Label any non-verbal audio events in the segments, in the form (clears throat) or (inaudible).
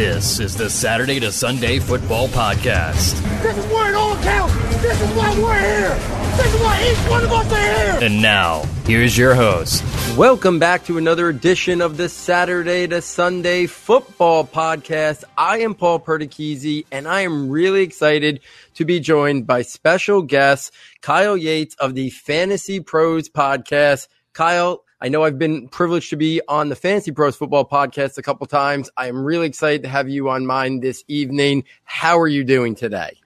This is the Saturday to Sunday Football Podcast. This is where it all counts. This is why we're here. This is why each one of us are here. And now, here's your host. Welcome back to another edition of the Saturday to Sunday Football Podcast. I am Paul Perticchese, and I am really excited to be joined by special guest Kyle Yates of the Fantasy Pros Podcast. Kyle, I know I've been privileged to be on the Fantasy Pros Football Podcast a couple times. I am really excited to have you on mine this evening. How are you doing today?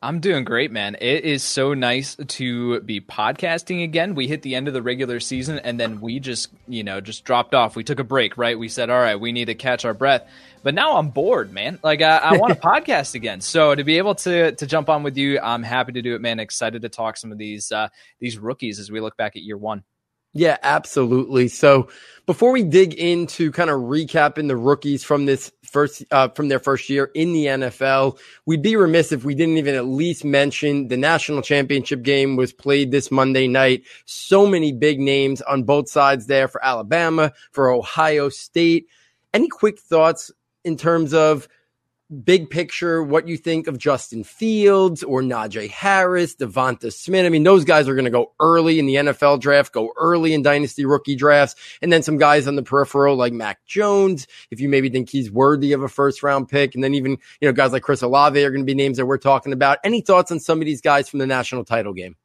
I'm doing great, man. It is so nice to be podcasting again. We hit the end of the regular season and then we just, you know, just dropped off. We took a break, right? We said, all right, we need to catch our breath. But now I'm bored, man. Like I, I want to (laughs) podcast again. So to be able to to jump on with you, I'm happy to do it, man. Excited to talk some of these uh, these rookies as we look back at year one. Yeah, absolutely. So before we dig into kind of recapping the rookies from this first uh, from their first year in the NFL, we'd be remiss if we didn't even at least mention the national championship game was played this Monday night. So many big names on both sides there for Alabama, for Ohio State. Any quick thoughts in terms of big picture, what you think of Justin Fields or Najee Harris, Devonta Smith. I mean, those guys are going to go early in the NFL draft, go early in dynasty rookie drafts, and then some guys on the peripheral like Mac Jones, if you maybe think he's worthy of a first round pick, and then even, you know, guys like Chris Olave are going to be names that we're talking about. Any thoughts on some of these guys from the national title game?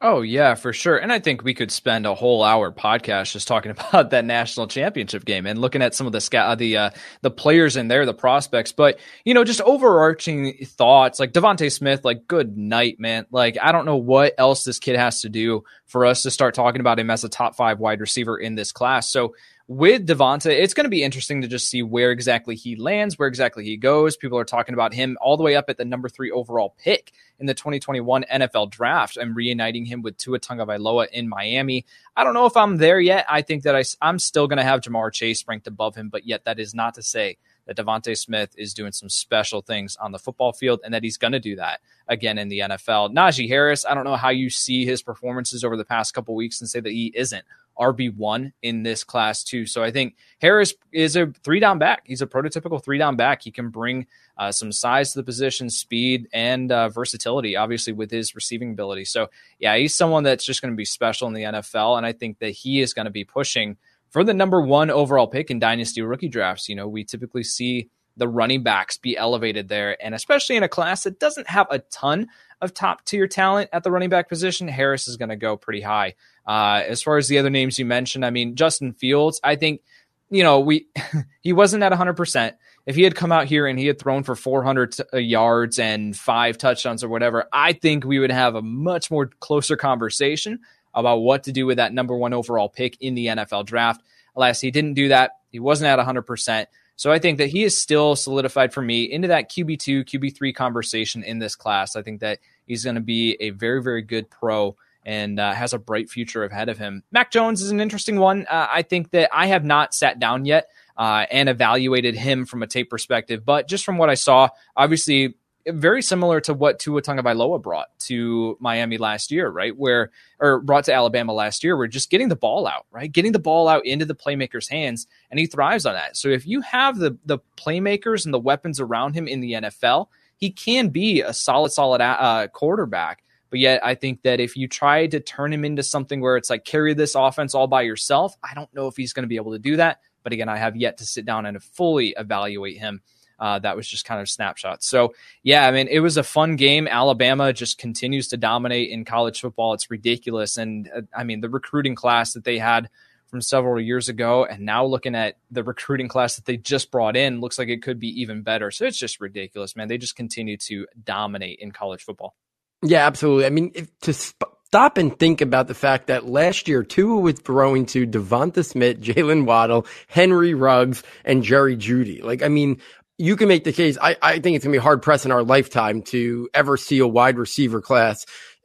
Oh yeah, for sure. And I think we could spend a whole hour podcast just talking (laughs) about that national championship game and looking at some of the sca- the uh, the players in there, the prospects. But you know, just overarching thoughts like Devonta Smith. Like, good night, man. Like, I don't know what else this kid has to do for us to start talking about him as a top five wide receiver in this class. So with Devonta, it's going to be interesting to just see where exactly he lands, where exactly he goes. People are talking about him all the way up at the number three overall pick in the 2021 NFL draft. I'm reuniting him with Tua Tagovailoa in Miami. I don't know if I'm there yet. I think that I, I'm still going to have Ja'Marr Chase ranked above him, but yet that is not to say that Devonta Smith is doing some special things on the football field and that he's going to do that again in the NFL. Najee Harris, I don't know how you see his performances over the past couple weeks and say that he isn't RB1 in this class too. So I think Harris is a three down back. He's a prototypical three down back. He can bring uh, some size to the position, speed, and uh, versatility, obviously, with his receiving ability. So yeah, he's someone that's just going to be special in the NFL. And I think that he is going to be pushing for the number one overall pick in dynasty rookie drafts. You know, we typically see the running backs be elevated there. And especially in a class that doesn't have a ton of top tier talent at the running back position, Harris is going to go pretty high. Uh, as far as the other names you mentioned, I mean, Justin Fields, I think, you know, we (laughs) he wasn't at 100%. If he had come out here and he had thrown for 400 t- uh, yards and five touchdowns or whatever, I think we would have a much more closer conversation about what to do with that number one overall pick in the NFL draft. Alas, he didn't do that. He wasn't at 100%. So I think that he is still solidified for me into that QB2, QB3 conversation in this class. I think that he's going to be a very, very good pro and uh, has a bright future ahead of him. Mac Jones is an interesting one. Uh, I think that I have not sat down yet uh, and evaluated him from a tape perspective, but just from what I saw, obviously very similar to what Tua Tagovailoa brought to Miami last year, right? Where or brought to Alabama last year, we're just getting the ball out, right? Getting the ball out into the playmaker's hands, and he thrives on that. So if you have the the playmakers and the weapons around him in the NFL, he can be a solid, solid uh, quarterback. But yet, I think that if you try to turn him into something where it's like carry this offense all by yourself, I don't know if he's going to be able to do that. But again, I have yet to sit down and fully evaluate him uh, that was just kind of snapshots. So yeah, I mean, it was a fun game. Alabama just continues to dominate in college football. It's ridiculous, and uh, I mean, the recruiting class that they had from several years ago, and now looking at the recruiting class that they just brought in, looks like it could be even better. So it's just ridiculous, man. They just continue to dominate in college football. Yeah, absolutely. I mean, if, to sp- stop and think about the fact that last year Tua was throwing to Devonta Smith, Jaylen Waddle, Henry Ruggs, and Jerry Jeudy. Like, I mean, you can make the case. I, I think it's going to be hard pressed in our lifetime to ever see a wide receiver class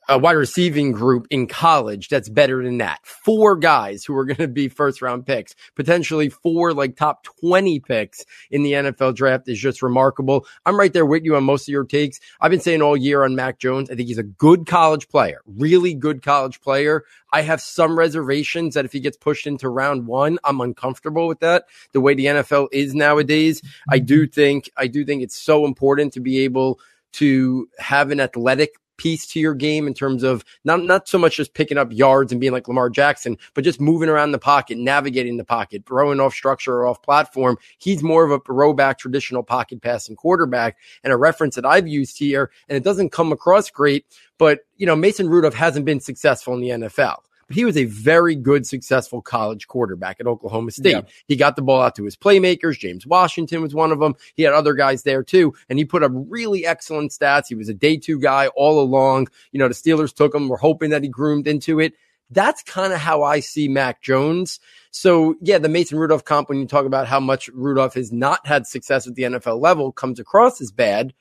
a wide receiving group in college that's better than that. Four guys who are (laughs) going to be first round picks, potentially four like top 20 picks in the NFL draft is just remarkable. I'm right there with you on most of your takes. I've been saying all year on Mac Jones. I think he's a good college player, really good college player. I have some reservations that if he gets pushed into round one, I'm uncomfortable with that. The way the NFL is nowadays, I do think, I do think it's so important to be able to have an athletic piece to your game in terms of not not so much just picking up yards and being like Lamar Jackson, but just moving around the pocket, navigating the pocket, throwing off structure or off platform. He's more of a throwback traditional pocket passing quarterback. And a reference that I've used here, and it doesn't come across great, but you know, Mason Rudolph hasn't been successful in the NFL but he was a very good, successful college quarterback at Oklahoma State. Yeah. He got the ball out to his playmakers. James Washington was one of them. He had other guys there too, and he put up really excellent stats. He was a day two guy all along. You know, the Steelers took him. We're hoping that he groomed into it. That's kind of how I see Mac Jones. So yeah, the Mason Rudolph comp, when you talk about how much Rudolph has not had success at the NFL level, comes across as bad.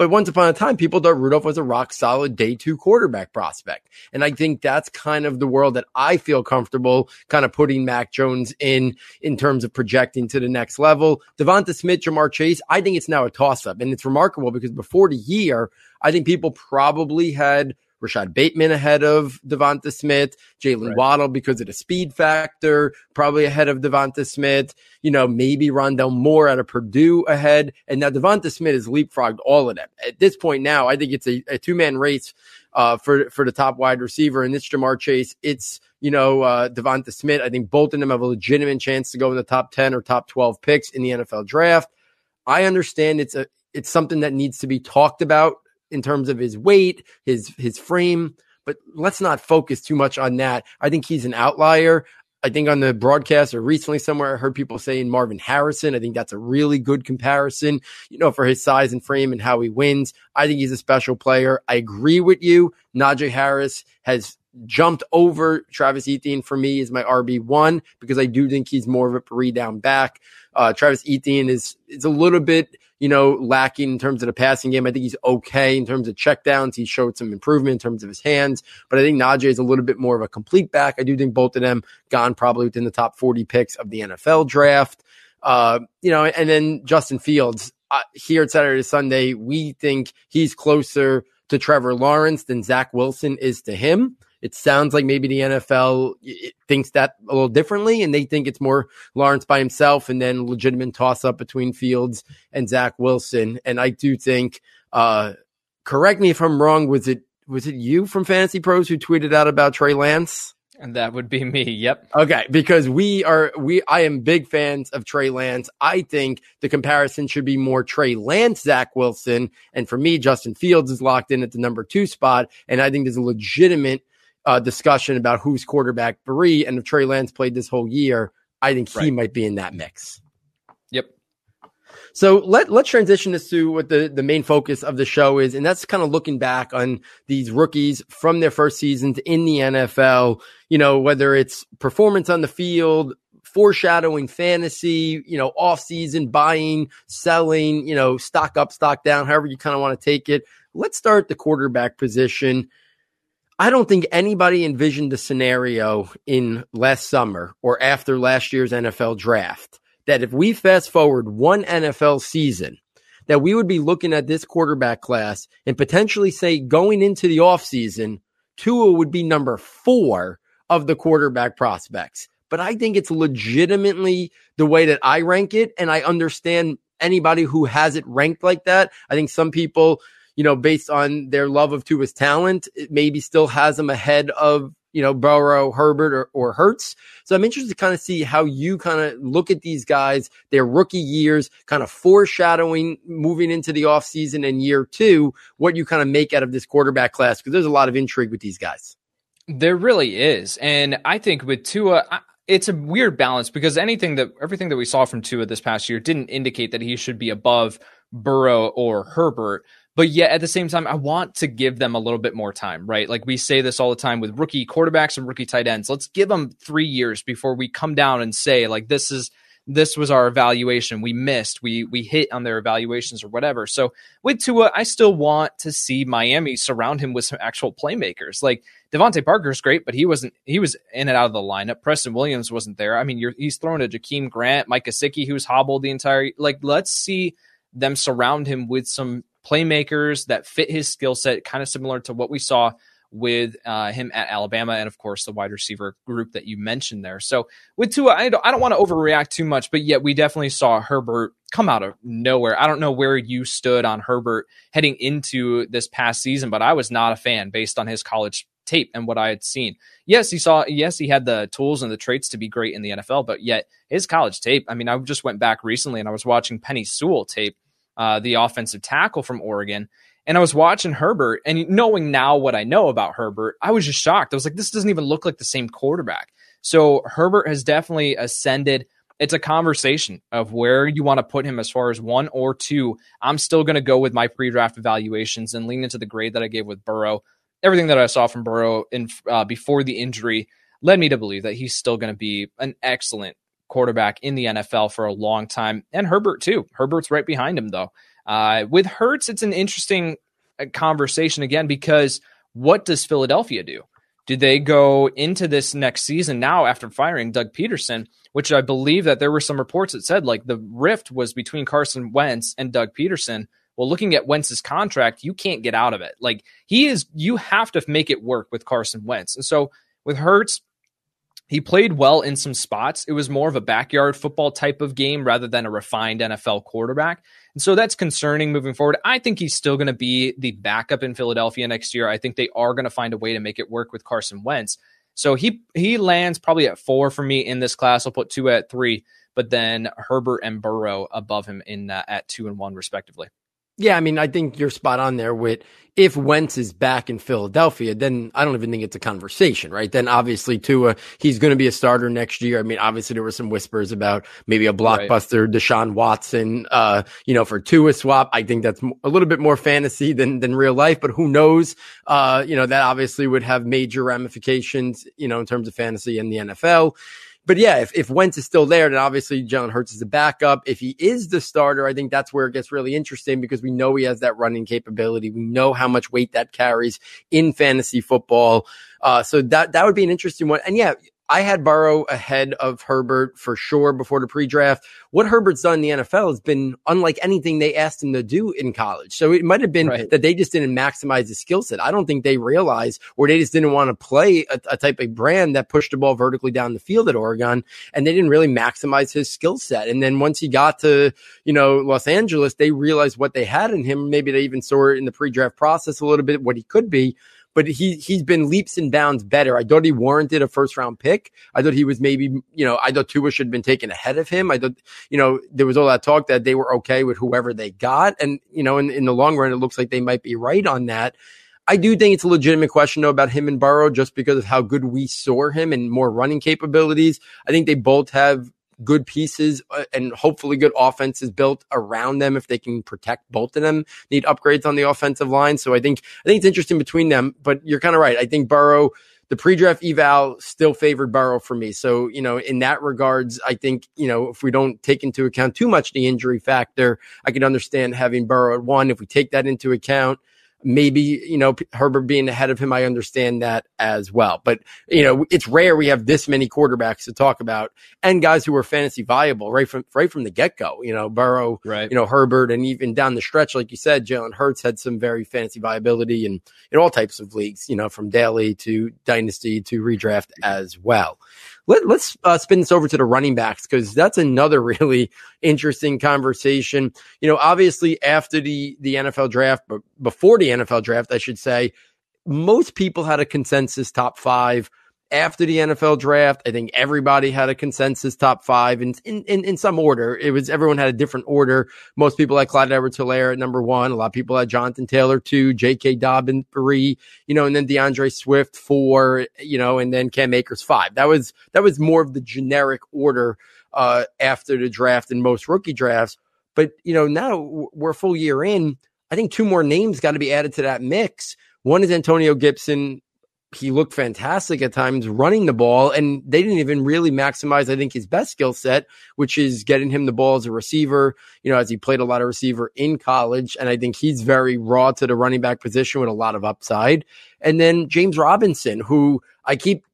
But once upon a time, people thought Rudolph was a rock solid day two quarterback prospect. And I think that's kind of the world that I feel comfortable kind of putting Mac Jones in, in terms of projecting to the next level. Devonta Smith, Ja'Marr Chase, I think it's now a toss up. And it's remarkable because before the year, I think people probably had Rashod Bateman ahead of Devonta Smith, Jaylen right. Waddle because of the speed factor, probably ahead of Devonta Smith, you know, maybe Rondale Moore out of Purdue ahead. And now Devonta Smith has leapfrogged all of them. At this point now, I think it's a, a two man race uh, for, for the top wide receiver. And it's Ja'Marr Chase. It's, you know, uh, Devonta Smith. I think both of them have a legitimate chance to go in the top 10 or top 12 picks in the NFL draft. I understand it's a, it's something that needs to be talked about in terms of his weight, his his frame, but let's not focus too much on that. I think he's an outlier. I think on the broadcast or recently somewhere I heard people saying Marvin Harrison. I think that's a really good comparison, you know, for his size and frame and how he wins. I think he's a special player. I agree with you. Najee Harris has jumped over Travis Etienne for me is my RB one because I do think he's more of a three down back. Uh, Travis Etienne is is a little bit you know lacking in terms of the passing game. I think he's okay in terms of checkdowns. He showed some improvement in terms of his hands, but I think Najee is a little bit more of a complete back. I do think both of them gone probably within the top forty picks of the NFL draft. Uh, you know, and then Justin Fields uh, here at Saturday Sunday, we think he's closer to Trevor Lawrence than Zach Wilson is to him. It sounds like maybe the NFL thinks that a little differently, and they think it's more Lawrence by himself, and then legitimate toss up between Fields and Zach Wilson. And I do think, uh, correct me if I'm wrong. Was it was it you from Fantasy Pros who tweeted out about Trey Lance? And that would be me. Yep. Okay. Because we are, we, I am big fans of Trey Lance. I think the comparison should be more Trey Lance, Zach Wilson. And for me, Justin Fields is locked in at the number two spot. And I think there's a legitimate uh, discussion about who's quarterback three. And if Trey Lance played this whole year, I think he right. might be in that mix. Yep. So let let's transition this to what the the main focus of the show is, and that's kind of looking back on these rookies from their first seasons in the NFL. You know, whether it's performance on the field, foreshadowing fantasy, you know, off season buying, selling, you know, stock up, stock down, however you kind of want to take it. Let's start the quarterback position. I don't think anybody envisioned the scenario in last summer or after last year's NFL draft that if we fast forward one NFL season, that we would be looking at this quarterback class and potentially say going into the offseason, Tua would be number four of the quarterback prospects. But I think it's legitimately the way that I rank it. And I understand anybody who has it ranked like that. I think some people you know, based on their love of Tua's talent, it maybe still has them ahead of, you know, Burrow, Herbert, or, or Hurts. So I'm interested to kind of see how you kind of look at these guys, their rookie years, kind of foreshadowing moving into the offseason and year two, what you kind of make out of this quarterback class, because there's a lot of intrigue with these guys. There really is. And I think with Tua, I, it's a weird balance because anything that everything that we saw from Tua this past year didn't indicate that he should be above Burrow or Herbert. But yet at the same time, I want to give them a little bit more time, right? Like we say this all the time with rookie quarterbacks and rookie tight ends. Let's give them three years before we come down and say, like, this is this was our evaluation. We missed. We we hit on their evaluations or whatever. So with Tua, I still want to see Miami surround him with some actual playmakers. Like DeVante Parker is great, but he wasn't. He was in and out of the lineup. Preston Williams wasn't there. I mean, he's thrown a Jakeem Grant, Mike Gesicki, who's hobbled the entire. Like, let's see them surround him with some playmakers that fit his skill set, kind of similar to what we saw with uh, him at Alabama, and of course the wide receiver group that you mentioned there. So with Tua, I don't, I don't want to overreact too much, but yet we definitely saw Herbert come out of nowhere. I don't know where you stood on Herbert heading into this past season, but I was not a fan based on his college tape and what I had seen. Yes, he saw. Yes, he had the tools and the traits to be great in the NFL, but yet his college tape. I mean, I just went back recently and I was watching Penei Sewell tape, uh, the offensive tackle from Oregon, and I was watching Herbert and knowing now what I know about Herbert, I was just shocked. I was like, this doesn't even look like the same quarterback. So Herbert has definitely ascended. It's a conversation of where you want to put him as far as one or two. I'm still going to go with my pre draft evaluations and lean into the grade that I gave with Burrow. Everything that I saw from Burrow in, uh, before the injury led me to believe that he's still going to be an excellent quarterback in the NFL for a long time. And Herbert, too. Herbert's right behind him, though. Uh, with Hurts, it's an interesting uh, conversation again because what does Philadelphia do? Do they go into this next season now after firing Doug Pederson, which I believe that there were some reports that said like the rift was between Carson Wentz and Doug Pederson. Well, looking at Wentz's contract, you can't get out of it. Like he is, you have to make it work with Carson Wentz. And so with Hurts, he played well in some spots. It was more of a backyard football type of game rather than a refined NFL quarterback. And so that's concerning moving forward. I think he's still going to be the backup in Philadelphia next year. I think they are going to find a way to make it work with Carson Wentz. So he he lands probably at four for me in this class. I'll put Tua at three, but then Herbert and Burrow above him in uh, at two and one respectively. Yeah, I mean, I think you're spot on there with if Wentz is back in Philadelphia, then I don't even think it's a conversation, right? Then obviously Tua, he's going to be a starter next year. I mean, obviously there were some whispers about maybe a blockbuster right. Deshaun Watson, uh, you know, for Tua swap. I think that's a little bit more fantasy than, than real life, but who knows? Uh, you know, that obviously would have major ramifications, you know, in terms of fantasy and the NFL but yeah, if, if Wentz is still there, then obviously Jalen Hurts is a backup. If he is the starter, I think that's where it gets really interesting because we know he has that running capability. We know how much weight that carries in fantasy football. Uh, so that, that would be an interesting one. And yeah, I had Burrow ahead of Herbert for sure before the pre-draft. What Herbert's done in the NFL has been unlike anything they asked him to do in college. So it might have been right. that they just didn't maximize his skill set. I don't think they realized or they just didn't want to play a, a, type of brand that pushed the ball vertically down the field at Oregon and they didn't really maximize his skill set. And then once he got to, you know, Los Angeles, they realized what they had in him. Maybe they even saw it in the pre-draft process a little bit, what he could be but he he's been leaps and bounds better. I thought he warranted a first round pick. I thought he was maybe, you know, I thought Tua should have been taken ahead of him. I thought, you know, there was all that talk that they were okay with whoever they got. And, you know, in, in the long run, it looks like they might be right on that. I do think it's a legitimate question though about him and Burrow just because of how good we saw him and more running capabilities. I think they both have good pieces uh, and hopefully good offenses built around them if they can protect both of them. Need upgrades on the offensive line. So I think I think it's interesting between them. But you're kind of right. I think Burrow the pre-draft eval still favored Burrow for me. So, you know, in that regards, I think, you know, if we don't take into account too much the injury factor, I can understand having Burrow at one. If we take that into account, maybe, you know, Herbert being ahead of him, I understand that as well. But, you know, it's rare we have this many quarterbacks to talk about and guys who are fantasy viable right from, right from the get go. You know, Burrow, right. you know, Herbert, and even down the stretch, like you said, Jalen Hurts had some very fantasy viability in, in all types of leagues, you know, from daily to dynasty to redraft as well. Let, us uh, spin this over to the running backs because that's another (laughs) really interesting conversation. You know, obviously after the the NFL draft, but before the NFL draft, I should say, most people had a consensus top five after the NFL draft, I think everybody had a consensus top five in, in, in, in, some order. It was everyone had a different order. Most people had Clyde Edwards Helaire at number one. A lot of people had Jonathan Taylor two, J.K. Dobbin three, you know, and then D'Andre Swift four, you know, and then Cam Akers five. That was, that was more of the generic order, uh, after the draft in most rookie drafts. But, you know, now we're full year in. I think two more names got to be added to that mix. One is Antonio Gibson he looked fantastic at times running the ball, and they didn't even really maximize, I think, his best skill set, which is getting him the ball as a receiver. You know, as he played a lot of receiver in college, and I think he's very raw to the running back position with a lot of upside. And then James Robinson, who I keep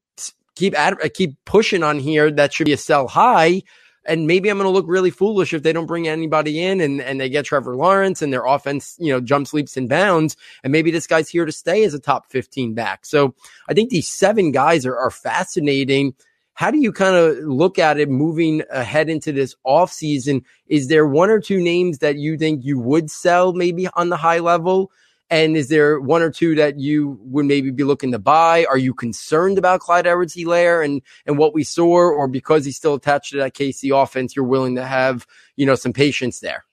keep ad- I keep pushing on here that should be a sell high and maybe I'm going to look really foolish if they don't bring anybody in and, and they get Trevor Lawrence and their offense, you know, jumps leaps and bounds. And maybe this guy's here to stay as a top 15 back. So I think these seven guys are, are fascinating. How do you kind of look at it moving ahead into this offseason? Is there one or two names that you think you would sell maybe on the high level? And is there one or two that you would maybe be looking to buy? Are you concerned about Clyde Edwards Helaire and, and what we saw, or because he's still attached to that KC offense, you're willing to have, you know, some patience there?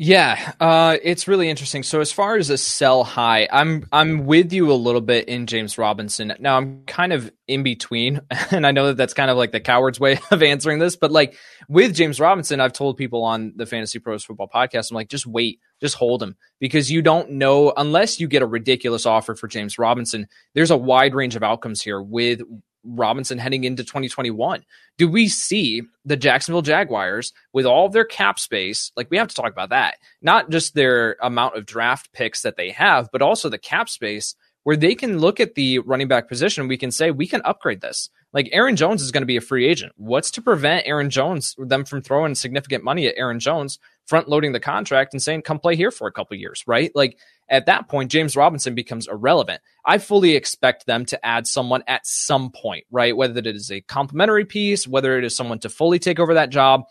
Yeah, uh, it's really interesting. So as far as a sell high, I'm I'm with you a little bit in James Robinson. Now I'm kind of in between, (laughs) and I know that that's kind of like the coward's way (laughs) of answering this, but like with James Robinson, I've told people on the Fantasy Pros Football Podcast, I'm like, just wait, just hold him because you don't know unless you get a ridiculous offer for James Robinson. There's a wide range of outcomes here with Robinson heading into 2021? Do we see the Jacksonville Jaguars with all of their cap space? Like, we have to talk about that. Not just their amount of draft picks that they have, but also the cap space where they can look at the running back position. We can say, we can upgrade this. Like, Aaron Jones is going to be a free agent. What's to prevent Aaron Jones, them from throwing significant money at Aaron Jones, front loading the contract and saying, come play here for a couple years, right? Like, at that point, James Robinson becomes irrelevant. I fully expect them to add someone at some point, right? Whether it is a complementary piece, whether it is someone to fully take over that job.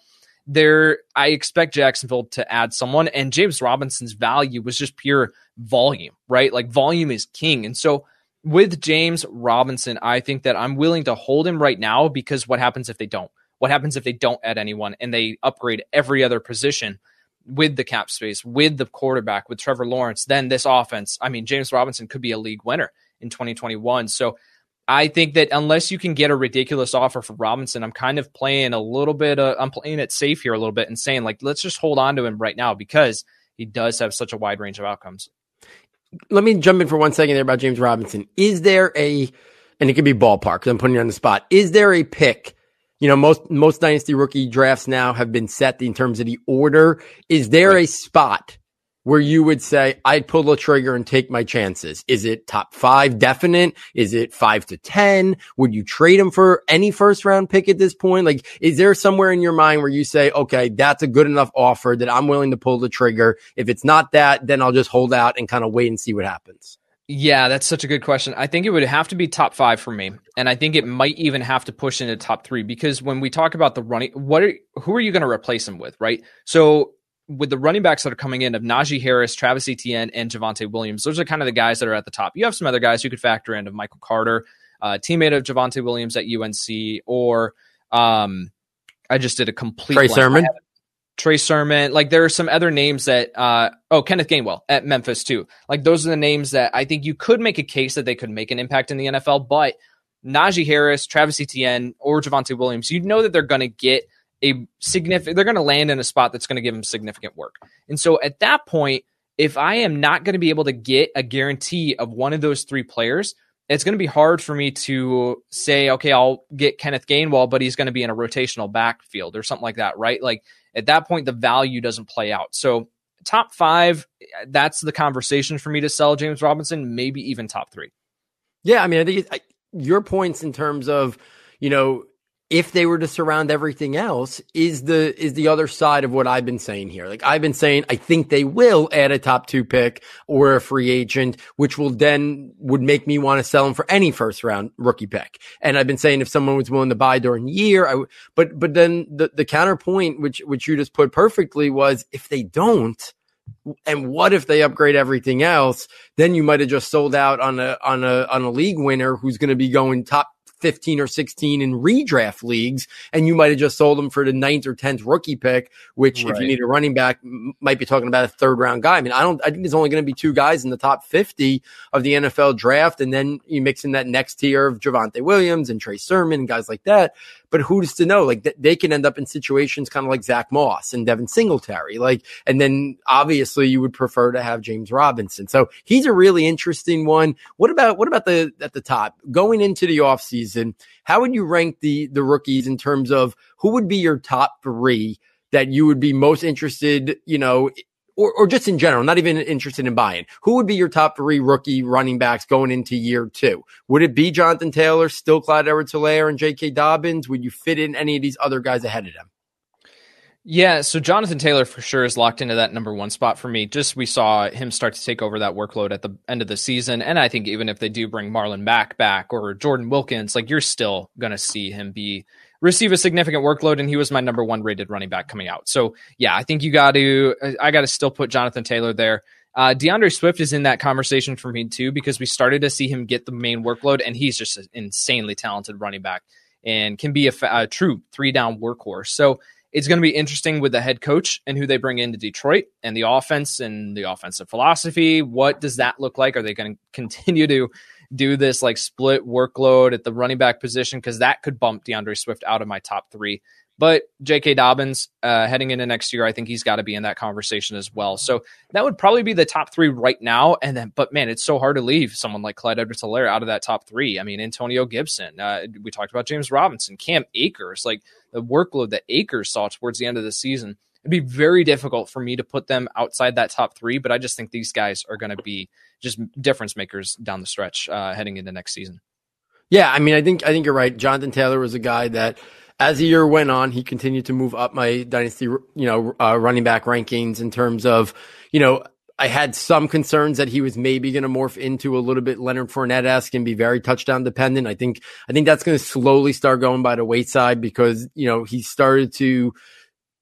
There, I expect Jacksonville to add someone, and James Robinson's value was just pure volume, right? Like volume is king. And so with James Robinson, I think that I'm willing to hold him right now because what happens if they don't? What happens if they don't add anyone and they upgrade every other position? with the cap space, with the quarterback, with Trevor Lawrence, then this offense, I mean, James Robinson could be a league winner in 2021. So I think that unless you can get a ridiculous offer for Robinson, I'm kind of playing a little bit, uh, I'm playing it safe here a little bit and saying, like, let's just hold on to him right now because he does have such a wide range of outcomes. Let me jump in for one second there about James Robinson. Is there a, and it could be ballpark, I'm putting you on the spot. Is there a pick you know, most, most dynasty rookie drafts now have been set in terms of the order. Is there right. a spot where you would say, I'd pull the trigger and take my chances? Is it top five definite? Is it five to 10? Would you trade him for any first round pick at this point? Like, is there somewhere in your mind where you say, okay, that's a good enough offer that I'm willing to pull the trigger? If it's not that, then I'll just hold out and kind of wait and see what happens. Yeah, that's such a good question. I think it would have to be top five for me, and I think it might even have to push into top three because when we talk about the running, what are, who are you going to replace him with, right? So with the running backs that are coming in of Najee Harris, Travis Etienne, and Javonte Williams, those are kind of the guys that are at the top. You have some other guys who could factor in of Michael Carter, uh, teammate of Javonte Williams at UNC, or um, I just did a complete Trey Sermon. Trey Sermon. Like there are some other names that uh oh Kenneth Gainwell at Memphis too. Like those are the names that I think you could make a case that they could make an impact in the NFL, but Najee Harris, Travis Etienne, or Javonte Williams, you know that they're going to get a significant. They're going to land in a spot that's going to give them significant work. And so at that point, if I am not going to be able to get a guarantee of one of those three players, it's going to be hard for me to say, okay, I'll get Kenneth Gainwell, but he's going to be in a rotational backfield or something like that, right? Like at that point, the value doesn't play out. So, top five, that's the conversation for me to sell James Robinson, maybe even top three. Yeah. I mean, I think I, your points in terms of, you know, if they were to surround everything else is the is the other side of what I've been saying here. Like I've been saying I think they will add a top 2 pick or a free agent which will then would make me want to sell him for any first round rookie pick. And I've been saying if someone was willing to buy during the year I w- but but then the the counterpoint which which you just put perfectly was if they don't and what if they upgrade everything else? Then you might have just sold out on a on a on a league winner who's going to be going top 15 or 16 in redraft leagues, and you might have just sold him for the ninth or 10th rookie pick, which right. if you need a running back, might be talking about a third round guy. I mean, I don't, I think there's only going to be two guys in the top 50 of the NFL draft. And then you mix in that next tier of Javonte Williams and Trey Sermon and guys like that. But who's to know? Like th- they can end up in situations kind of like Zach Moss and Devin Singletary. Like, and then obviously you would prefer to have James Robinson. So he's a really interesting one. What about, what about the, at the top going into the offseason? And how would you rank the, the rookies in terms of who would be your top three that you would be most interested, you know, or, or just in general, not even interested in buying, who would be your top three rookie running backs going into year two? Would it be Jonathan Taylor, still Clyde Edwards Helaire, and J.K. Dobbins? Would you fit in any of these other guys ahead of them? Yeah, so Jonathan Taylor for sure is locked into that number one spot for me. Just we saw him start to take over that workload at the end of the season. And I think even if they do bring Marlon Mack back or Jordan Wilkins, like you're still going to see him be receive a significant workload, and he was my number one rated running back coming out. So yeah, I think you got to I got to still put Jonathan Taylor there. Uh, D'Andre Swift is in that conversation for me too because we started to see him get the main workload, and he's just an insanely talented running back and can be a, a true three down workhorse. So it's going to be interesting with the head coach and who they bring into Detroit and the offense and the offensive philosophy. What does that look like? Are they going (laughs) to continue to do this like split workload at the running back position because that could bump D'Andre Swift out of my top three. But J.K. Dobbins, uh, heading into next year, I think he's got to be in that conversation as well. So that would probably be the top three right now. And then, but man, it's so hard to leave someone like Clyde Edwards-Helaire out of that top three. I mean, Antonio Gibson. Uh, we talked about James Robinson, Cam Akers, like the workload that Akers saw towards the end of the season. It'd be very difficult for me to put them outside that top three. But I just think these guys are going to be just difference makers down the stretch uh, heading into next season. Yeah, I mean, I think I think you're right. Jonathan Taylor was a guy that, as the year went on, he continued to move up my dynasty, you know, uh, running back rankings in terms of, you know, I had some concerns that he was maybe going to morph into a little bit Leonard Fournette esque and be very touchdown dependent. I think I think that's going to slowly start going by the wayside because you know he started to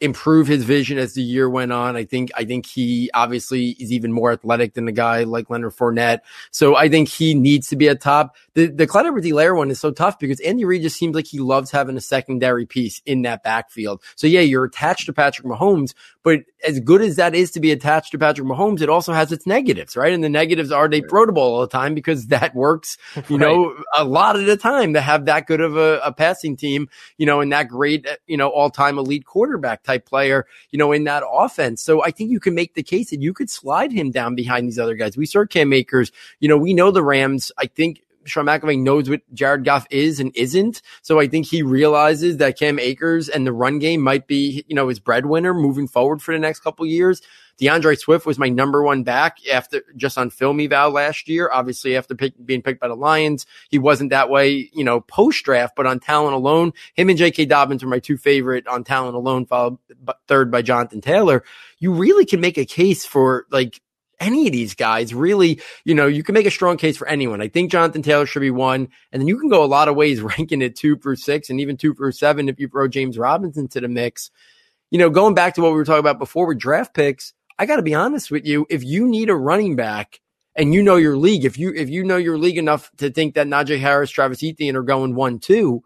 improve his vision as the year went on. I think I think he obviously is even more athletic than a guy like Leonard Fournette. So I think he needs to be at top. The the Clyde Edwards-Helaire one is so tough because Andy Reid just seems like he loves having a secondary piece in that backfield. So yeah, you're attached to Patrick Mahomes, but as good as that is to be attached to Patrick Mahomes, it also has its negatives, right? And the negatives are they throw the ball all the time because (laughs) that works, you right. know, a lot of the time to have that good of a, a passing team, you know, and that great, uh, you know, all time elite quarterback type player, you know, in that offense. So I think you can make the case that you could slide him down behind these other guys. We saw Cam Akers, you know, we know the Rams. I think Sean McVay knows what Jared Goff is and isn't. So I think he realizes that Cam Akers and the run game might be, you know, his breadwinner moving forward for the next couple years. D'Andre Swift was my number one back after just on film eval last year. Obviously, after pick, being picked by the Lions, he wasn't that way, you know, post draft, but on talent alone, him and J.K. Dobbins were my two favorite on talent alone, followed third by Jonathan Taylor. You really can make a case for like any of these guys really, you know, you can make a strong case for anyone. I think Jonathan Taylor should be one. And then you can go a lot of ways (laughs) ranking it two for six and even two for seven if you throw James Robinson to the mix. You know, going back to what we were talking about before with draft picks, I got to be honest with you. If you need a running back and you know your league, if you, if you know your league enough to think that Najee Harris, Travis Etienne are going one, two,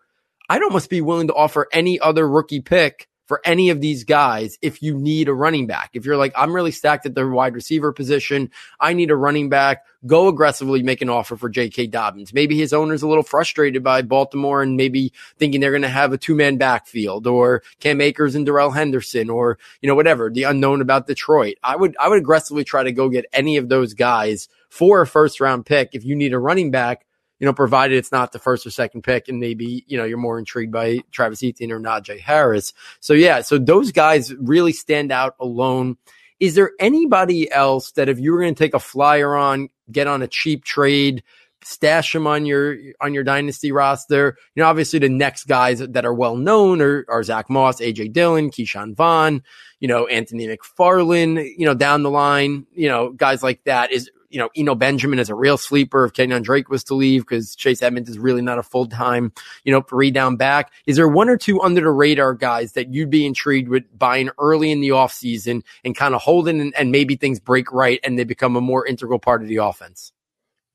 I'd almost be willing to offer any other rookie pick for any of these guys if you need a running back. If you're like, I'm really stacked at the wide receiver position, I need a running back, go aggressively make an offer for J.K. Dobbins. Maybe his owner's a little frustrated by Baltimore and maybe thinking they're going to have a two man backfield or Cam Akers and Darrell Henderson or, you know, whatever, the unknown about Detroit. I would, I would aggressively try to go get any of those guys for a first round pick if you need a running back you know, provided it's not the first or second pick and maybe, you know, you're more intrigued by Travis Etienne or Najee Harris. So yeah, so those guys really stand out alone. Is there anybody else that if you were going to take a flyer on, get on a cheap trade, stash them on your on your dynasty roster. You know, obviously the next guys that are well known are, are Zach Moss, AJ Dillon, Ke'Shawn Vaughn, you know, Anthony McFarland, you know, down the line, you know, guys like that. Is you know, Eno Benjamin is a real sleeper if Kenyan Drake was to leave because Chase Edmonds is really not a full time, you know, three down back. Is there one or two under the radar guys that you'd be intrigued with buying early in the offseason and kind of holding and, and maybe things break right and they become a more integral part of the offense?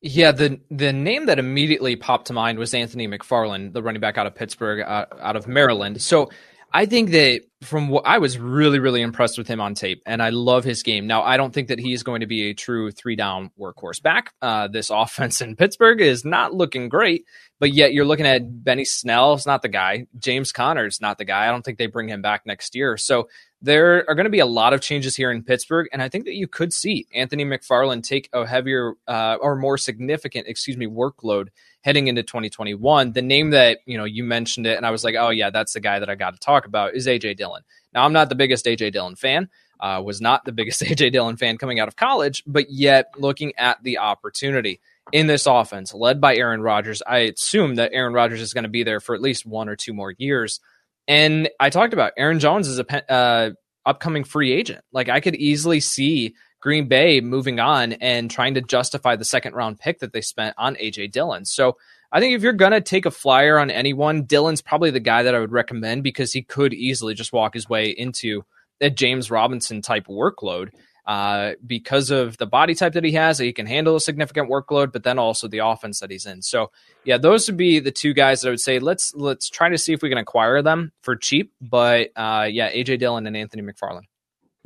Yeah, the the name that immediately popped to mind was Anthony McFarland, the running back out of Pittsburgh, uh, out of Maryland. So I think that from what I was really, really impressed with him on tape, and I love his game. Now, I don't think that he's going to be a true three down workhorse back. Uh, this (laughs) offense in Pittsburgh is not looking great, but yet you're looking at Benny Snell is not the guy. James Conner's not the guy. I don't think they bring him back next year. So there are going to be a lot of changes here in Pittsburgh, and I think that you could see Anthony McFarland take a heavier uh, or more significant, excuse me, workload heading into 2021. The name that you know you mentioned it, and I was like, oh yeah, that's the guy that I got to talk about is AJ Dillon. Now I'm not the biggest AJ Dillon fan. Uh, was not the biggest (laughs) AJ Dillon fan coming out of college, but yet looking at the opportunity in this offense led by Aaron Rodgers, I assume that Aaron Rodgers is going to be there for at least one or two more years. And I talked about Aaron Jones as a uh, upcoming free agent. Like I could easily see Green Bay moving on and trying to justify the second round pick that they spent on AJ Dillon. So I think if you're gonna take a flyer on anyone, Dillon's probably the guy that I would recommend because he could easily just walk his way into a James Robinson type workload uh, because of the body type that he has. He can handle a significant workload, but then also the offense that he's in. So yeah, those would be the two guys that I would say let's let's try to see if we can acquire them for cheap. But uh, yeah, AJ Dillon and Anthony McFarland.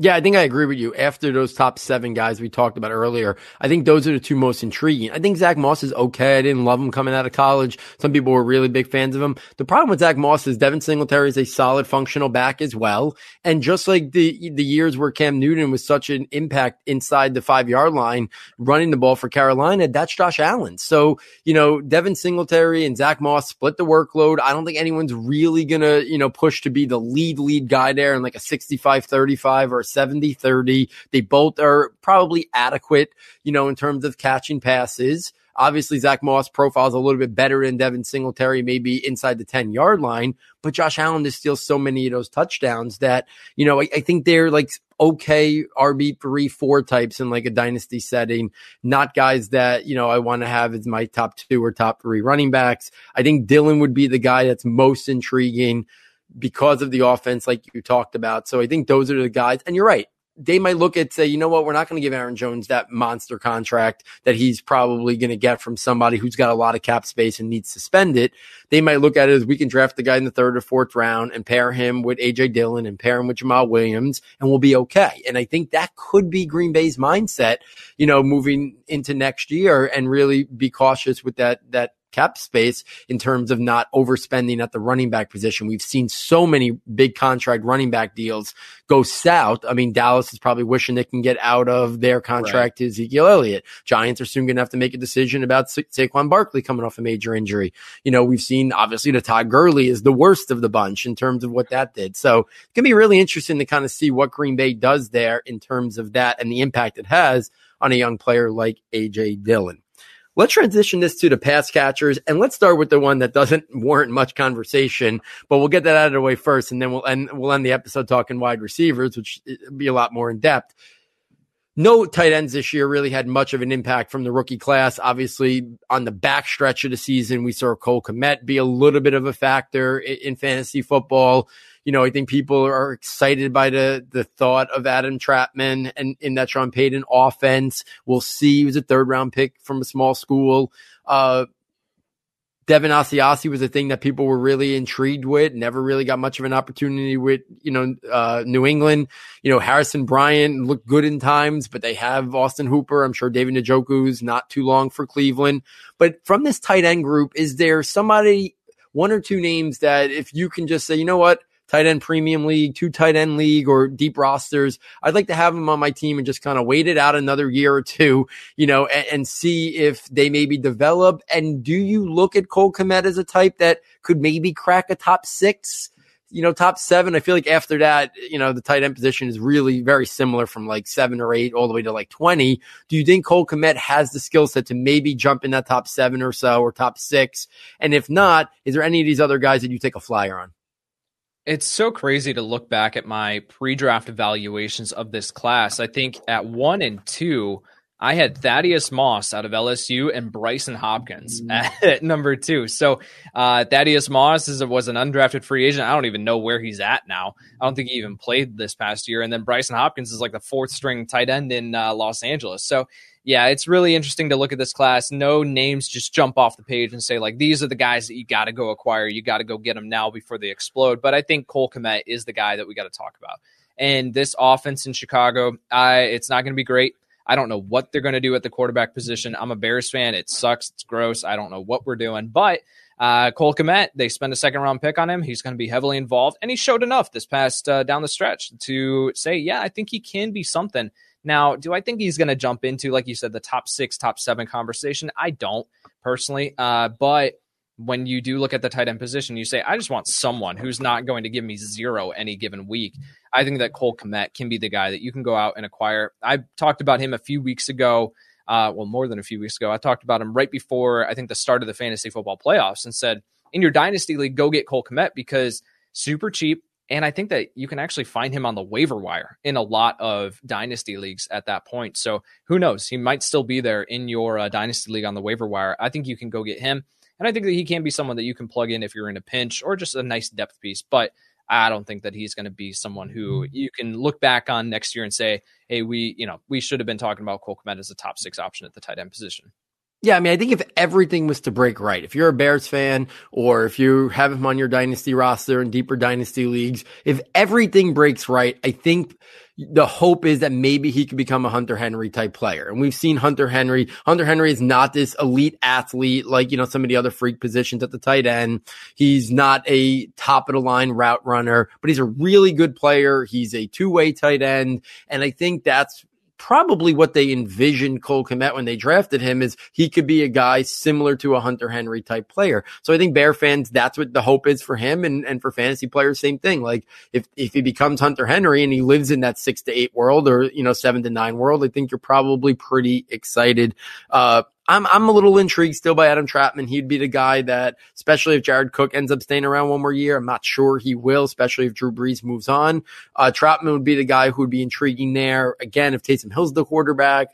Yeah, I think I agree with you. After those top seven guys we talked about earlier, I think those are the two most intriguing. I think Zach Moss is okay. I didn't love him coming out of college. Some people were really big fans of him. The problem with Zach Moss is Devin Singletary is a solid functional back as well. And just like the, the years where Cam Newton was such an impact inside the five yard line, running the ball for Carolina, that's Josh Allen. So, you know, Devin Singletary and Zach Moss split the workload. I don't think anyone's really to, you know, push to be the lead, lead guy there in like a 65 35 or 70 30. They both are probably adequate, you know, in terms of catching passes. Obviously, Zach Moss profiles a little bit better than Devin Singletary, maybe inside the 10 yard line, but Josh Allen is still so many of those touchdowns that, you know, I, I think they're like okay RB three, four types in like a dynasty setting, not guys that, you know, I want to have as my top two or top three running backs. I think Dillon would be the guy that's most intriguing because of the offense, like you talked about. So I think those are the guys. And you're right. They might look at say, you know what, we're not going to give Aaron Jones that monster contract that he's probably going to get from somebody who's got a lot of cap space and needs to spend it. They might look at it as we can draft the guy in the third or fourth round and pair him with AJ Dillon and pair him with Jamaal Williams and we'll be okay. And I think that could be Green Bay's mindset, you know, moving into next year and really be cautious with that, that cap space in terms of not overspending at the running back position. We've seen so many big contract running back deals go south. I mean, Dallas is probably wishing they can get out of their contract right. to Ezekiel Elliott. Giants are soon going to have to make a decision about Sa- Saquon Barkley coming off a major injury. You know, we've seen obviously the Todd Gurley is the worst of the bunch in terms of what that did. So it can be really interesting to kind of see what Green Bay does there in terms of that and the impact it has on a young player like AJ Dillon. Let's transition this to the pass catchers and let's start with the one that doesn't (laughs) warrant much conversation, but we'll get that out of the way first and then we'll end, we'll end the episode talking wide receivers, which eh, be a lot more in depth. No tight ends this year really had much of an impact from the rookie class. Obviously, on the back stretch of the season, we saw Cole Kmet be a little bit of a factor in, in fantasy football you know, I think people are excited by the the thought of Adam Trautman and in that Sean Payton offense. We'll see. He was a third round pick from a small school. Uh, Devin Asiasi was a thing that people were really intrigued with. Never really got much of an opportunity with, you know, uh, New England. You know, Harrison Bryant looked good in times, but they have Austin Hooper. I'm sure David Njoku's not too long for Cleveland. But from this tight end group, is there somebody, one or two names that if you can just say, you know what, tight end premium league, two tight end league, or deep rosters. I'd like to have them on my team and just kind of wait it out another year or two, you know, and, and see if they maybe develop. And do you look at Cole Kmet as a type that could maybe crack a top six? you know, top seven. I feel like after that, you know, the tight end position is really very similar from like seven or eight all the way to like 20. Do you think Cole Kmet has the skill set to maybe jump in that top seven or so or top six? And if not, is there any of these other guys that you take a flyer on? It's so crazy to look back at my pre draft evaluations of this class. I think at one and two, I had Thaddeus Moss out of LSU and Brycen Hopkins mm. (laughs) at number two. So uh, Thaddeus Moss is, was an undrafted free agent. I don't even know where he's at now. I don't think he even played this past year. And then Brycen Hopkins is like the fourth string tight end in uh, Los Angeles. So yeah, it's really interesting to look at this class. No names just jump off the page and say like these are the guys that you got to go acquire. You got to go get them now before they explode. But I think Cole Kmet is the guy that we got to talk about. And this offense in Chicago, I, it's not going to be great. I don't know what they're going to do at the quarterback position. I'm a Bears fan. It sucks. It's gross. I don't know what we're doing. But uh, Cole Kmet, they spent a second round pick on him. He's going to be heavily involved. And he showed enough this past uh, down the stretch to say, yeah, I think he can be something. Now, do I think he's going to jump into, like you said, the top six, top seven conversation? I don't personally. Uh, but when you do look at the tight end position, you say, I just want someone who's not going to give me zero any given week. I think that Cole Kmet can be the guy that you can go out and acquire. I talked about him a few weeks ago. Uh, well, more than a few weeks ago. I talked about him right before I think the start of the fantasy football playoffs and said, in your dynasty league, go get Cole Kmet because super cheap. And I think that you can actually find him on the waiver wire in a lot of dynasty leagues at that point. So who knows? He might still be there in your uh, dynasty league on the waiver wire. I think you can go get him. And I think that he can be someone that you can plug in if you're in a pinch or just a nice depth piece. But I don't think that he's going to be someone who mm-hmm. you can look back on next year and say, hey, we, you know, we should have been talking about Cole Kmet as a top six option at the tight end position. Yeah, I mean, I think if everything was to break right, if you're a Bears fan or if you have him on your dynasty roster in deeper dynasty leagues, if everything breaks right, I think the hope is that maybe he could become a Hunter Henry type player. And we've seen Hunter Henry. Hunter Henry is not this elite athlete like, you know, some of the other freak positions at the tight end. He's not a top of the line route runner, but he's a really good player. He's a two way tight end. And I think that's probably what they envisioned Cole Kmet when they drafted him is he could be a guy similar to a Hunter Henry type player. So I think Bear fans, that's what the hope is for him and, and for fantasy players, same thing. Like if, if he becomes Hunter Henry and he lives in that six to eight world or, you know, seven to nine world, I think you're probably pretty excited. Uh, I'm I'm a little intrigued still by Adam Trautman. He'd be the guy that, especially if Jared Cook ends up staying around one more year, I'm not sure he will, especially if Drew Brees moves on. Uh, Trautman would be the guy who would be intriguing there. Again, if Taysom Hill's the quarterback,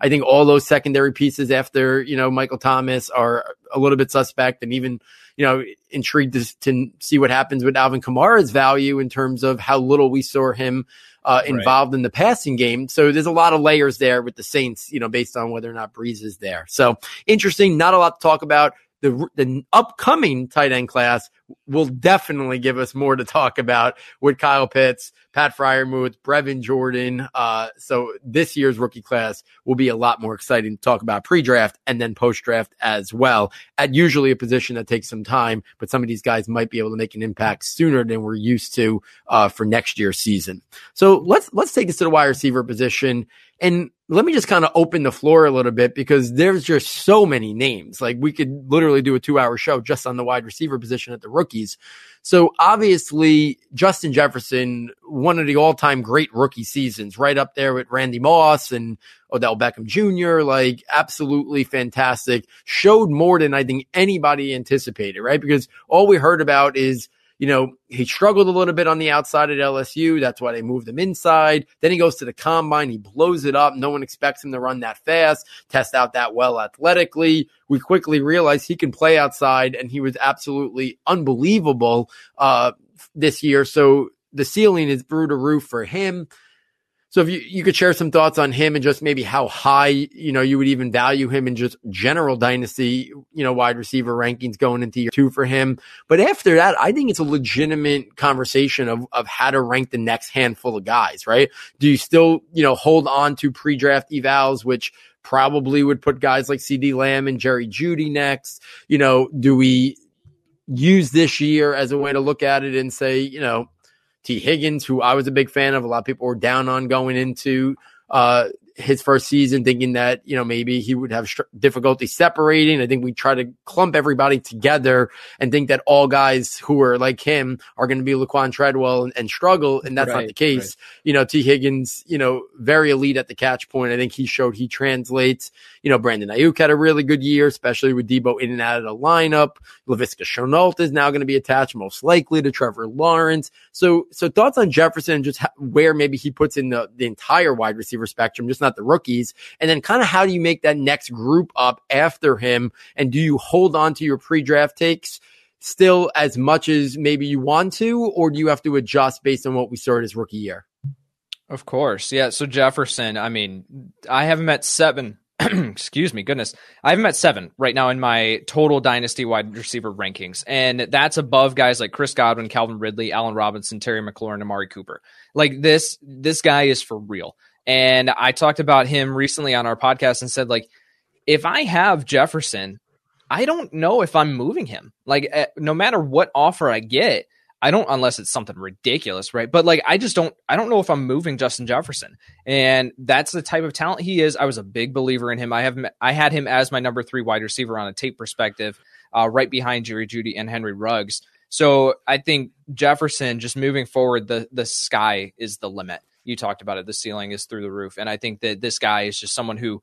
I think all those secondary pieces after you know Michael Thomas are a little bit suspect, and even you know intrigued to, to see what happens with Alvin Kamara's value in terms of how little we saw him uh, involved right. in the passing game. So there's a lot of layers there with the Saints, you know, based on whether or not Brees is there. So interesting. Not a lot to talk about. The, the upcoming tight end class will definitely give us more to talk about with Kyle Pitts, Pat Freiermuth, Brevin Jordan. Uh, so this year's rookie class will be a lot more exciting to talk about pre-draft and then post-draft as well. At usually a position that takes some time, but some of these guys might be able to make an impact sooner than we're used to uh, for next year's season. So let's let's take this to the wide receiver position. And let me just kind of open the floor a little bit because there's just so many names. Like we could literally do a two hour show just on the wide receiver position at the rookies. So obviously Justin Jefferson, one of the all time great rookie seasons, right up there with Randy Moss and Odell Beckham Jr. Like absolutely fantastic. Showed more than I think anybody anticipated, right? Because all we heard about is you know, he struggled a little bit on the outside at LSU. That's why they moved him inside. Then he goes to the combine. He blows it up. No one expects him to run that fast, test out that well athletically. We quickly realized he can play outside and he was absolutely unbelievable, uh, this year. So the ceiling is through the roof for him. So if you, you could share some thoughts on him and just maybe how high, you know, you would even value him in just general dynasty, you know, wide receiver rankings going into year two for him. But after that, I think it's a legitimate conversation of, of how to rank the next handful of guys, right? Do you still, you know, hold on to pre-draft evals, which probably would put guys like CeeDee Lamb and Jerry Jeudy next? You know, do we use this year as a way to look at it and say, you know, Tee Higgins, who I was a big fan of. A lot of people were down on going into uh, his first season, thinking that you know maybe he would have st- difficulty separating. I think we try to clump everybody together and think that all guys who are like him are going to be Laquan Treadwell and, and struggle, and that's right, not the case. Right. You know, Tee Higgins, you know, very elite at the catch point. I think he showed he translates. You know, Brandon Aiyuk had a really good year, especially with Deebo in and out of the lineup. Laviska Shenault is now going to be attached most likely to Trevor Lawrence. So, so thoughts on Jefferson and just where maybe he puts in the, the entire wide receiver spectrum, just not the rookies. And then kind of how do you make that next group up after him? And do you hold on to your pre-draft takes? still as much as maybe you want to, or do you have to adjust based on what we saw in his rookie year? Of course. Yeah. So Jefferson, I mean, I have him at seven. (clears throat) Excuse me, goodness. I have him at seven right now in my total dynasty wide receiver rankings. And that's above guys like Chris Godwin, Calvin Ridley, Allen Robinson, Terry McLaurin, Amari Cooper. Like this, this guy is for real. And I talked about him recently on our podcast and said, like, if I have Jefferson, I don't know if I'm moving him. Like, uh, no matter what offer I get, I don't unless it's something ridiculous, right? But like I just don't I don't know if I'm moving Justin Jefferson. And that's the type of talent he is. I was a big believer in him. I have I had him as my number 3 wide receiver on a tape perspective, uh, right behind Jerry Jeudy and Henry Ruggs. So I think Jefferson just moving forward the the sky is the limit. You talked about it. The ceiling is through the roof. And I think that this guy is just someone who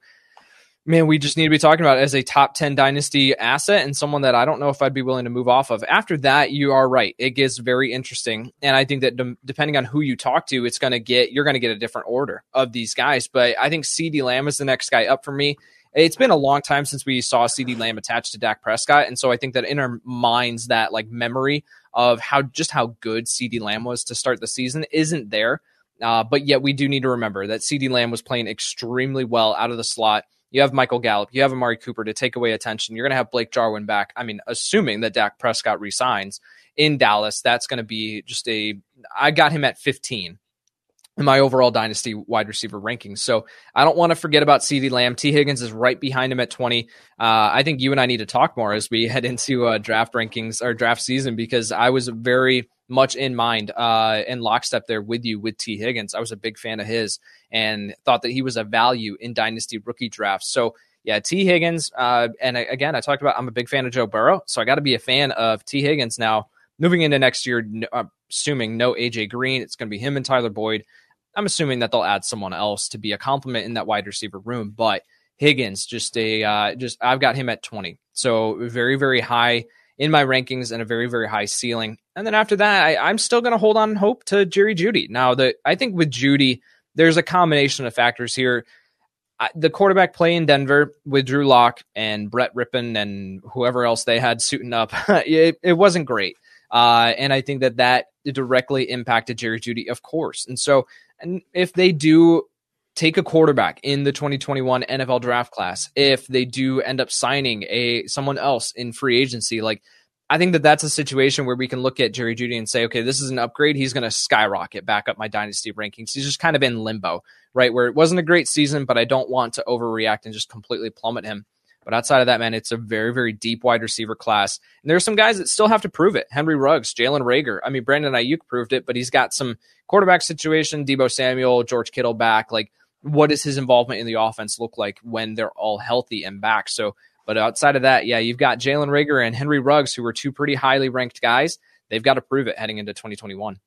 man, we just need to be talking about as a top 10 dynasty asset and someone that I don't know if I'd be willing to move off of. After that, you are right. It gets very interesting. And I think that de- depending on who you talk to, it's going to get, you're going to get a different order of these guys. But I think CeeDee Lamb is the next guy up for me. It's been a long time since we saw CeeDee Lamb attached to Dak Prescott. And so I think that in our minds, that like memory of how just how good CeeDee Lamb was to start the season isn't there. Uh, but yet we do need to remember that CeeDee Lamb was playing extremely well out of the slot you have Michael Gallup. You have Amari Cooper to take away attention. You're going to have Blake Jarwin back. I mean, assuming that Dak Prescott resigns in Dallas, that's going to be just a. I got him at 15 in my overall dynasty wide receiver rankings. So I don't want to forget about CeeDee Lamb. Tee Higgins is right behind him at 20. Uh, I think you and I need to talk more as we (laughs) head into uh, draft rankings or draft season because I was very much in mind uh, in lockstep there with you with Tee Higgins. I was a big fan of his and thought that he was a value in dynasty rookie drafts. So yeah, Tee Higgins. Uh, and again, I talked about I'm a big fan of Joe Burrow, so I got to be a fan of Tee Higgins now. Moving into next year, uh, assuming no AJ Green, it's going to be him and Tyler Boyd. I'm assuming that they'll add someone else to be a complement in that wide receiver room, but Higgins, just a uh, just I've got him at 20, so very very high in my rankings and a very, very high ceiling. And then after that, I, am still going to hold on hope to Jerry Jeudy. Now, the I think with Jeudy, there's a combination of factors here. I, the quarterback play in Denver with Drew Lock and Brett Rypien and whoever else they had suiting up, (laughs) it, it wasn't great. Uh, and I think that that directly impacted Jerry Jeudy, of course. And so, and if they do take a quarterback in the 2021 NFL draft class if they do end up signing a someone else in free agency like I think that that's a situation where we can look at Jerry Jeudy and say, okay, this is an upgrade. He's going to skyrocket back up my dynasty rankings. He's just kind of in limbo, right? Where it wasn't a great season, but I don't want to overreact and just completely plummet him. But outside of that, man, it's a very, very deep wide receiver class. And there are some guys that still have to prove it. Henry Ruggs, Jalen Reagor. I mean, Brandon Aiyuk proved it, but he's got some quarterback situation, Deebo Samuel, George Kittle back. Like what does his involvement in the offense look like when they're all healthy and back? So, but outside of that, yeah, you've got Jalen Reagor and Henry Ruggs, who are two pretty highly ranked guys. They've got to prove it heading into 2021.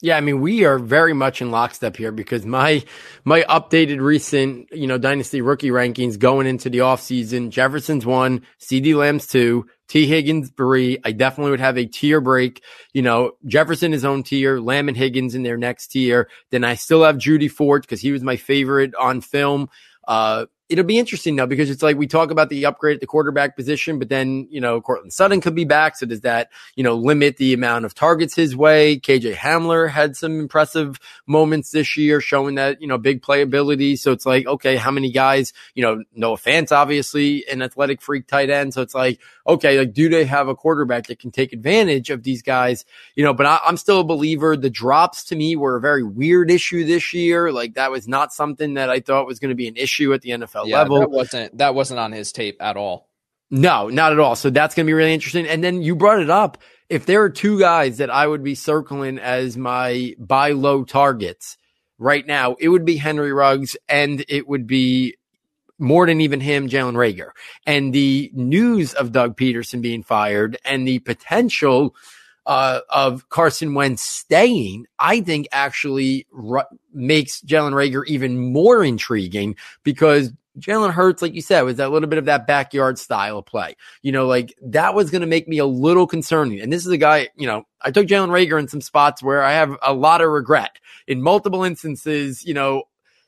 Yeah, I mean, we are very much in lockstep here because my my updated recent, you know, dynasty rookie rankings going into the offseason, Jefferson's one, CeeDee Lamb's two, Tee Higgins three. I definitely would have a tier break. You know, Jefferson his own tier, Lamb and Higgins in their next tier. Then I still have Jeudy Ford because he was my favorite on film. Uh, it'll be interesting though because it's like we talk about the upgrade at the quarterback position, but then you know Courtland Sutton could be back. So does that you know limit the amount of targets his way? KJ Hamler had some impressive moments this year, showing that you know big playability. So it's like okay, how many guys? You know, Noah Fant obviously an athletic freak tight end. So it's like okay, like do they have a quarterback that can take advantage of these guys? You know, but I, I'm still a believer. The drops to me were a very weird issue this year. Like that was not something that I thought was going to be an issue at the NFL NFL yeah, level. That wasn't that wasn't on his tape at all. No, not at all. So that's going to be really interesting. And then you brought it up. If there are two guys that I would be circling as my buy low targets right now, it would be Henry Ruggs and it would be more than even him, Jalen Reagor. And the news of Doug Pederson being fired and the potential uh, of Carson Wentz staying, I think actually makes Jalen Reagor even more intriguing because Jalen Hurts, like you said, was that little bit of that backyard style of play. You know, like that was going to make me a little concerning. And this is a guy, you know, I took Jalen Reagor in some spots where I have a lot of regret in multiple instances. You know,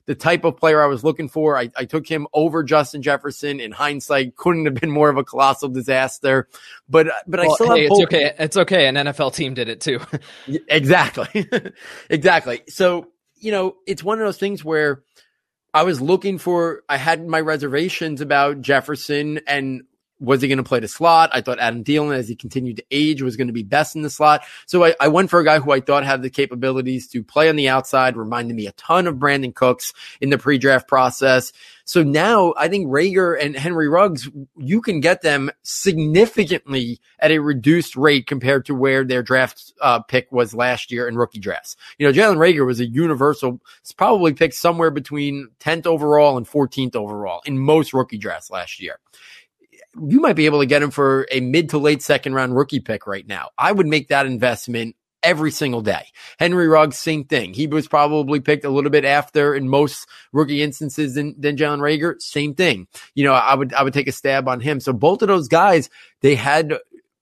the type of player I was looking for. I, I, took him over Justin Jefferson. In hindsight, couldn't have been more of a colossal disaster. But but well, I still hey, have it's okay. It's okay. An NFL team did it too. (laughs) exactly, (laughs) exactly. So you know, it's one of those things where I was looking for. I had my reservations about Jefferson and was he going to play the slot? I thought Adam Thielen, as he continued to age, was going to be best in the slot. So I, I, went for a guy who I thought had the capabilities to play on the outside, reminded me a ton of Brandin Cooks in the pre-draft process. So now I think Reagor and Henry Ruggs, you can get them significantly at a reduced rate compared to where their draft uh, pick was last year in rookie drafts. You know, Jalen Reagor was a universal, probably picked somewhere between 10th overall and 14th overall in most rookie drafts last year you might be able to get him for a mid to late second round rookie pick right now. I would make that investment every single day. Henry Ruggs, same thing. He was probably picked a little bit after in most rookie instances than, than Jalen Reagor. Same thing. You know, I would, I would take a stab on him. So both of those guys, they had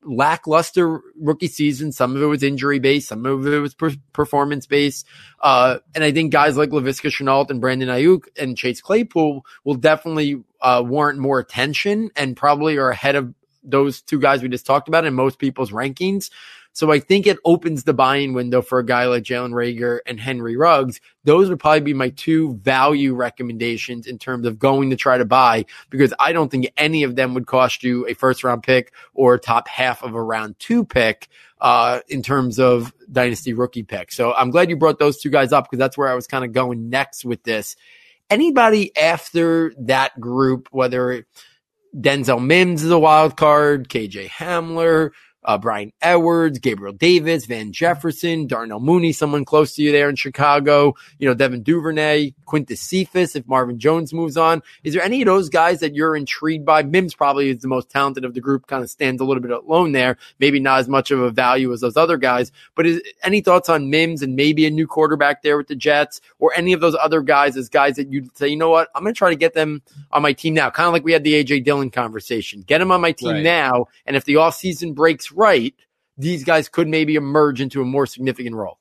lackluster rookie season. Some of it was injury based, some of it was per- performance based. Uh, and I think guys like Laviska Shenault and Brandon Aiyuk and Chase Claypool will definitely uh, warrant more attention and probably are ahead of those two guys we just talked about in most people's rankings. So I think it opens the buying window for a guy like Jalen Reagor and Henry Ruggs. Those would probably be my two value recommendations in terms of going to try to buy because I don't think any of them would cost you a first round pick or top half of a round two pick uh, in terms of dynasty rookie pick. So I'm glad you brought those two guys up because that's where I was kind of going next with this. Anybody after that group, whether Denzel Mims is a wild card, KJ Hamler, uh, Bryan Edwards, Gabriel Davis, Van Jefferson, Darnell Mooney, someone close to you there in Chicago, you know, Devin Duvernay, Quintez Cephus, if Marvin Jones moves on. Is there any of those guys that you're intrigued by? Mims probably is the most talented of the group, kind of stands a little bit alone there. Maybe not as much of a value as those other guys, but is any thoughts on Mims and maybe a new quarterback there with the Jets or any of those other guys as guys that you'd say, you know what, I'm going to try to get them on my team now. Kind of like we had the AJ Dillon conversation. Get them on my team right. now. And if the off season right, these guys could maybe emerge into a more significant role.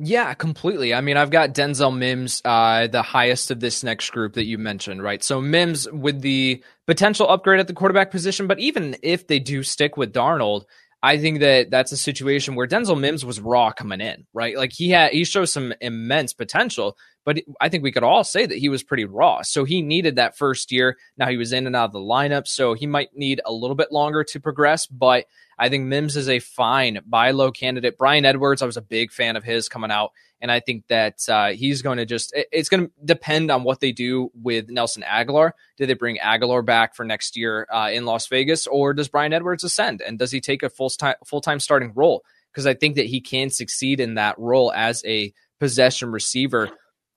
Yeah, completely. I mean, I've got Denzel Mims, uh, the highest of this next group that you mentioned, right? So Mims with the potential upgrade at the quarterback position, but even if they do stick with Darnold, I think that that's a situation where Denzel Mims was raw coming in, right? Like he had, he shows some immense potential, but I think we could all say that he was pretty raw. So he needed that first year. Now he was in and out of the lineup, so he might need a little bit longer to progress, but I think Mims is a fine buy low candidate. Bryan Edwards, I was a big fan of his coming out, and I think that uh, he's going to just, it's going to depend on what they do with Nelson Agholor. Do they bring Agholor back for next year uh, in Las Vegas, or does Bryan Edwards ascend? And does he take a full time full time starting role? Because I think that he can succeed in that role as a possession receiver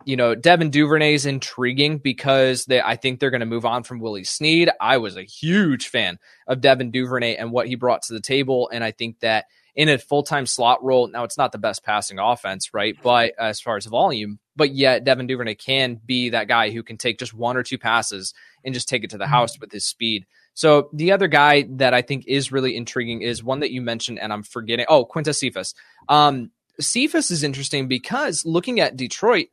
you know, Devin Duvernay is intriguing because they, I think they're going to move on from Willie Snead. I was a huge fan of Devin Duvernay and what he brought to the table. And I think that in a full time slot role, now it's not the best passing offense, right? But as far as volume, but yet Devin Duvernay can be that guy who can take just one or two passes and just take it to the house with his speed. So the other guy that I think is really intriguing is one that you mentioned, and I'm forgetting. Oh, Quintez Cephus. Um, Cephus is interesting because looking at Detroit,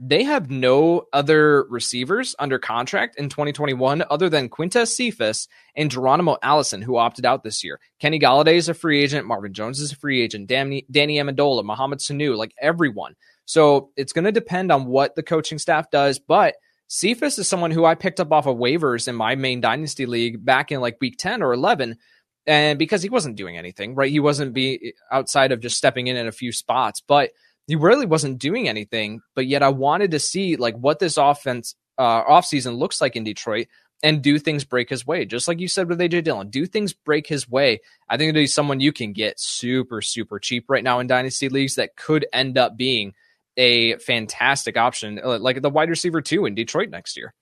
they have no other receivers under contract in 2021 other than Quintez Cephus and Geronimo Allison, who opted out this year. Kenny Golladay is a free agent. Marvin Jones is a free agent. Danny, Danny Amendola, Mohamed Sanu, like everyone. So it's going to depend on what the coaching staff does. But Cephus is someone who I picked up off of waivers in my main dynasty league back in like week 10 or 11 and because he wasn't doing anything, right? He wasn't be outside of just stepping in in a few spots, but he really wasn't doing anything, but yet I wanted to see like what this offense uh, offseason looks like in Detroit and do things break his way. Just like you said with AJ Dillon, do things break his way. I think he's someone you can get super, super cheap right now in dynasty leagues that could end up being a fantastic option, uh, like the wide receiver two in Detroit next year.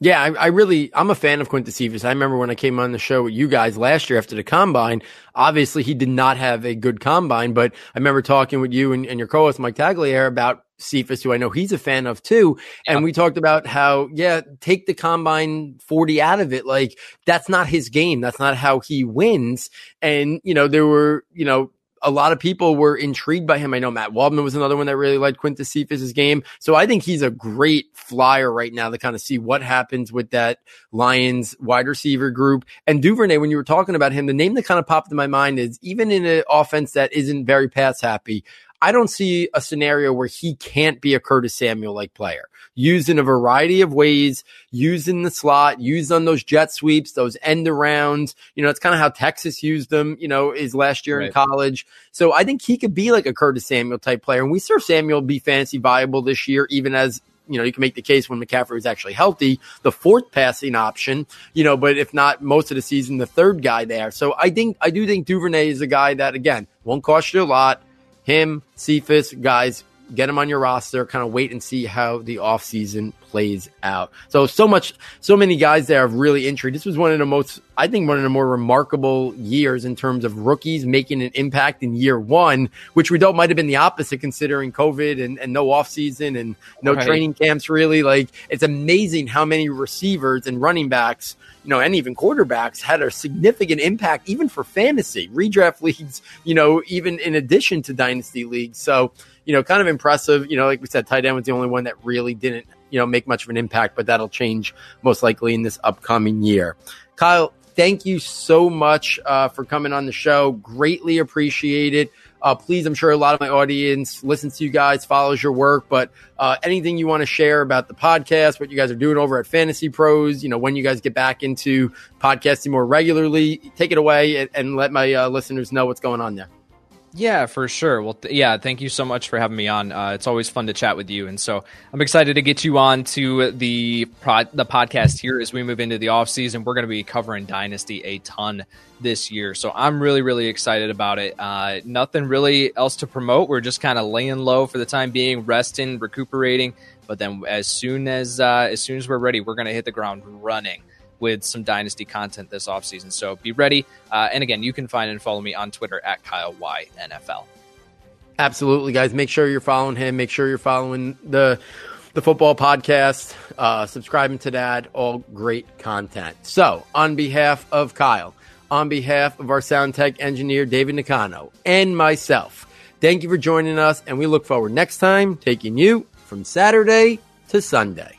Yeah, I, I, really, I'm a fan of Quintez Cephus. I remember when I came on the show with you guys last year after the combine. Obviously, he did not have a good combine, but I remember talking with you and, and your co-host Mike Tagliere about Cephus, who I know he's a fan of too. And we talked about how, yeah, take the combine 40 out of it. Like that's not his game. That's not how he wins. And, you know, there were, you know, a lot of people were intrigued by him. I know Matt Waldman was another one that really liked Quintez Cephus' game. So I think he's a great flyer right now to kind of see what happens with that Lions wide receiver group. And Duvernay, when you were talking about him, the name that kind of popped in my mind is even in an offense that isn't very pass happy, I don't see a scenario where he can't be a Curtis Samuel like player. Used in a variety of ways, used in the slot, used on those jet sweeps, those end arounds. You know, it's kind of how Texas used them, you know, is last year right. in college. So I think he could be like a Curtis Samuel type player. And we saw Samuel be fantasy viable this year, even as you know, you can make the case when McCaffrey was actually healthy, the fourth passing option, you know, but if not most of the season, the third guy there. So I think, I do think Duvernay is a guy that, again, won't cost you a lot him, Cephus, guys, get him on your roster, kind of wait and see how the offseason plays out. So, so much, so many guys there have really intrigued. This was one of the most, I think, one of the more remarkable years in terms of rookies making an impact in year one, which we thought might have been the opposite considering COVID and, and no offseason and no right. training camps really. Like, it's amazing how many receivers and running backs you know, and even quarterbacks had a significant impact even for fantasy redraft (laughs) leagues, you know, even in addition to dynasty leagues. So, you know, kind of impressive. You know, like we said, tight end was the only one that really didn't, you know, make much of an impact, but that'll change most likely in this upcoming year. Kyle, thank you so much uh, for coming on the show. Greatly appreciate it. Uh, please, I'm sure a lot of my audience listens to you guys, follows your work, but uh, anything you want to share about the podcast, what you guys are doing over at Fantasy Pros, you know, when you guys get back into podcasting more regularly, take it away and, and let my uh, listeners know what's going on there. Yeah, for sure. Well, th- yeah, thank you so much for having me on. Uh, it's always fun to chat with you, and so I'm excited to get you on to the pro- the podcast here as we move into the off season. We're going to be covering Dynasty a ton this year, so I'm really really excited about it. Uh, nothing really else to promote. We're just kind of laying low for the time being, resting, recuperating. But then as soon as uh, as soon as we're ready, we're going to hit the ground running with some Dynasty content this offseason. So be ready. Uh, and again, you can find and follow me on Twitter at Kyle Y NFL. Absolutely, guys. Make sure you're following him. Make sure you're following the the football podcast. Uh, subscribing to that. All great content. So, on behalf of Kyle, on behalf of our sound tech engineer David Nicano, and myself, thank you for joining us, and we look forward next time taking you from Saturday to Sunday.